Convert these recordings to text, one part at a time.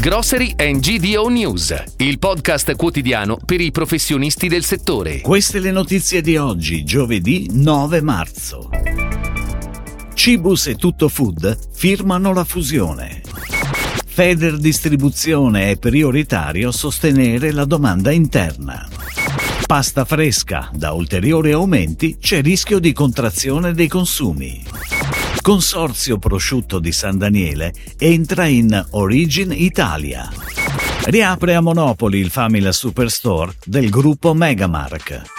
Grocery and GDO News, il podcast quotidiano per i professionisti del settore. Queste le notizie di oggi, giovedì 9 marzo. Cibus e Tutto Food firmano la fusione. Feder Distribuzione è prioritario sostenere la domanda interna. Pasta fresca, da ulteriori aumenti c'è rischio di contrazione dei consumi. Consorzio Prosciutto di San Daniele entra in Origin Italia. Riapre a Monopoli il Famila Superstore del gruppo Megamark.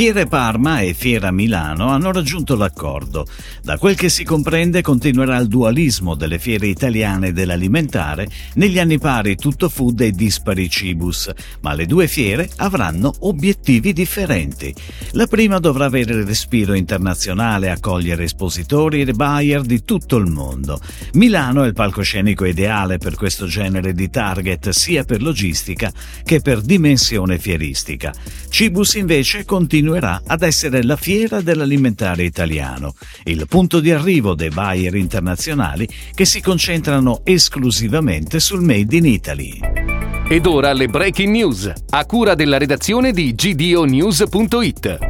Fiere Parma e Fiera Milano hanno raggiunto l'accordo. Da quel che si comprende continuerà il dualismo delle fiere italiane dell'alimentare negli anni pari Tutto Food e Dispari Cibus, ma le due fiere avranno obiettivi differenti. La prima dovrà avere il respiro internazionale, accogliere espositori e buyer di tutto il mondo. Milano è il palcoscenico ideale per questo genere di target sia per logistica che per dimensione fieristica. Cibus invece continua continuerà ad essere la fiera dell'alimentare italiano, il punto di arrivo dei buyer internazionali che si concentrano esclusivamente sul Made in Italy. Ed ora le breaking news, a cura della redazione di gdonews.it.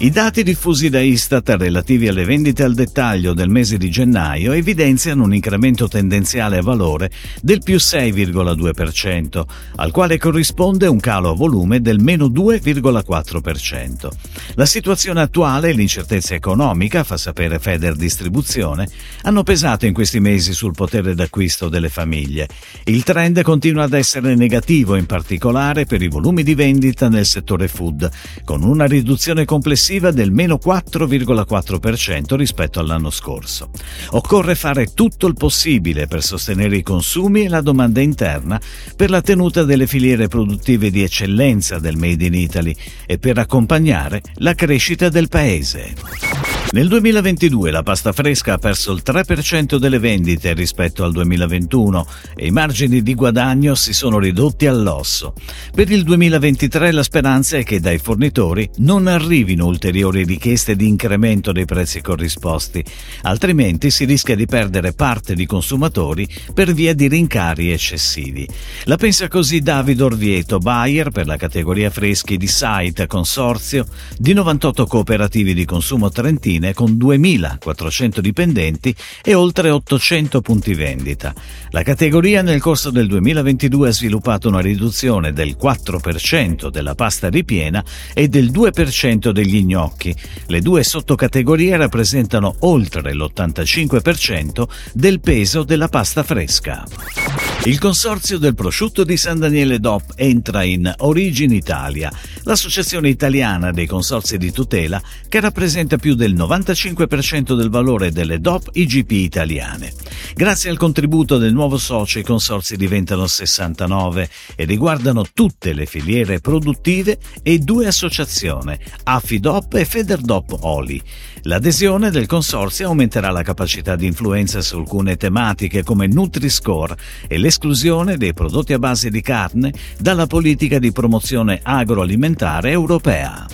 I dati diffusi da Istat relativi alle vendite al dettaglio del mese di gennaio evidenziano un incremento tendenziale a valore del più 6,2%, al quale corrisponde un calo a volume del meno 2,4%. La situazione attuale e l'incertezza economica, fa sapere Feder Distribuzione, hanno pesato in questi mesi sul potere d'acquisto delle famiglie. Il trend continua ad essere negativo, in particolare per i volumi di vendita nel settore food, con una riduzione complessiva complessiva del meno 4,4% rispetto all'anno scorso. Occorre fare tutto il possibile per sostenere i consumi e la domanda interna per la tenuta delle filiere produttive di eccellenza del Made in Italy e per accompagnare la crescita del Paese. Nel 2022 la pasta fresca ha perso il 3% delle vendite rispetto al 2021 e i margini di guadagno si sono ridotti all'osso. Per il 2023 la speranza è che dai fornitori non arrivino ulteriori richieste di incremento dei prezzi corrisposti, altrimenti si rischia di perdere parte di consumatori per via di rincari eccessivi. La pensa così David Orvieto, buyer per la categoria freschi di Site Consorzio di 98 cooperativi di consumo trentino Fiorentina con 2.400 dipendenti e oltre 800 punti vendita. La categoria nel corso del 2022 ha sviluppato una riduzione del 4% della pasta ripiena e del 2% degli gnocchi. Le due sottocategorie rappresentano oltre l'85% del peso della pasta fresca. Il consorzio del prosciutto di San Daniele DOP entra in Origin Italia, l'associazione italiana dei consorzi di tutela che rappresenta più del 95% del valore delle DOP IGP italiane. Grazie al contributo del nuovo socio i consorzi diventano 69 e riguardano tutte le filiere produttive e due associazioni, AFIDOP e FEDERDOP Oli. L'adesione del consorzio aumenterà la capacità di influenza su alcune tematiche come Nutri-Score e l'esclusione dei prodotti a base di carne dalla politica di promozione agroalimentare europea.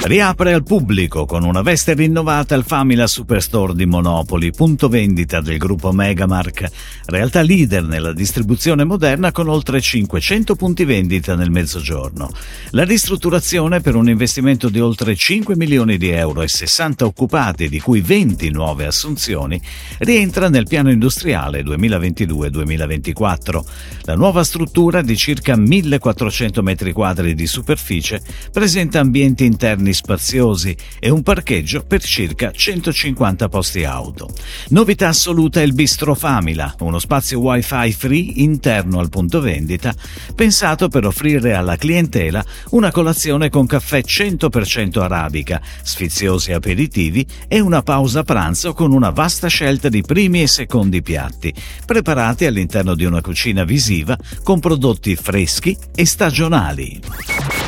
Riapre al pubblico con una veste rinnovata il Famila Superstore di Monopoli, punto vendita del gruppo Megamark, realtà leader nella distribuzione moderna con oltre 500 punti vendita nel mezzogiorno. La ristrutturazione per un investimento di oltre 5 milioni di euro e 60 occupati, di cui 20 nuove assunzioni, rientra nel piano industriale 2022-2024. La nuova struttura di circa 1400 metri quadri di superficie presenta ambienti interni terreni spaziosi e un parcheggio per circa 150 posti auto. Novità assoluta è il Bistro Famila, uno spazio wifi free interno al punto vendita, pensato per offrire alla clientela una colazione con caffè 100% arabica, sfiziosi aperitivi e una pausa pranzo con una vasta scelta di primi e secondi piatti, preparati all'interno di una cucina visiva con prodotti freschi e stagionali.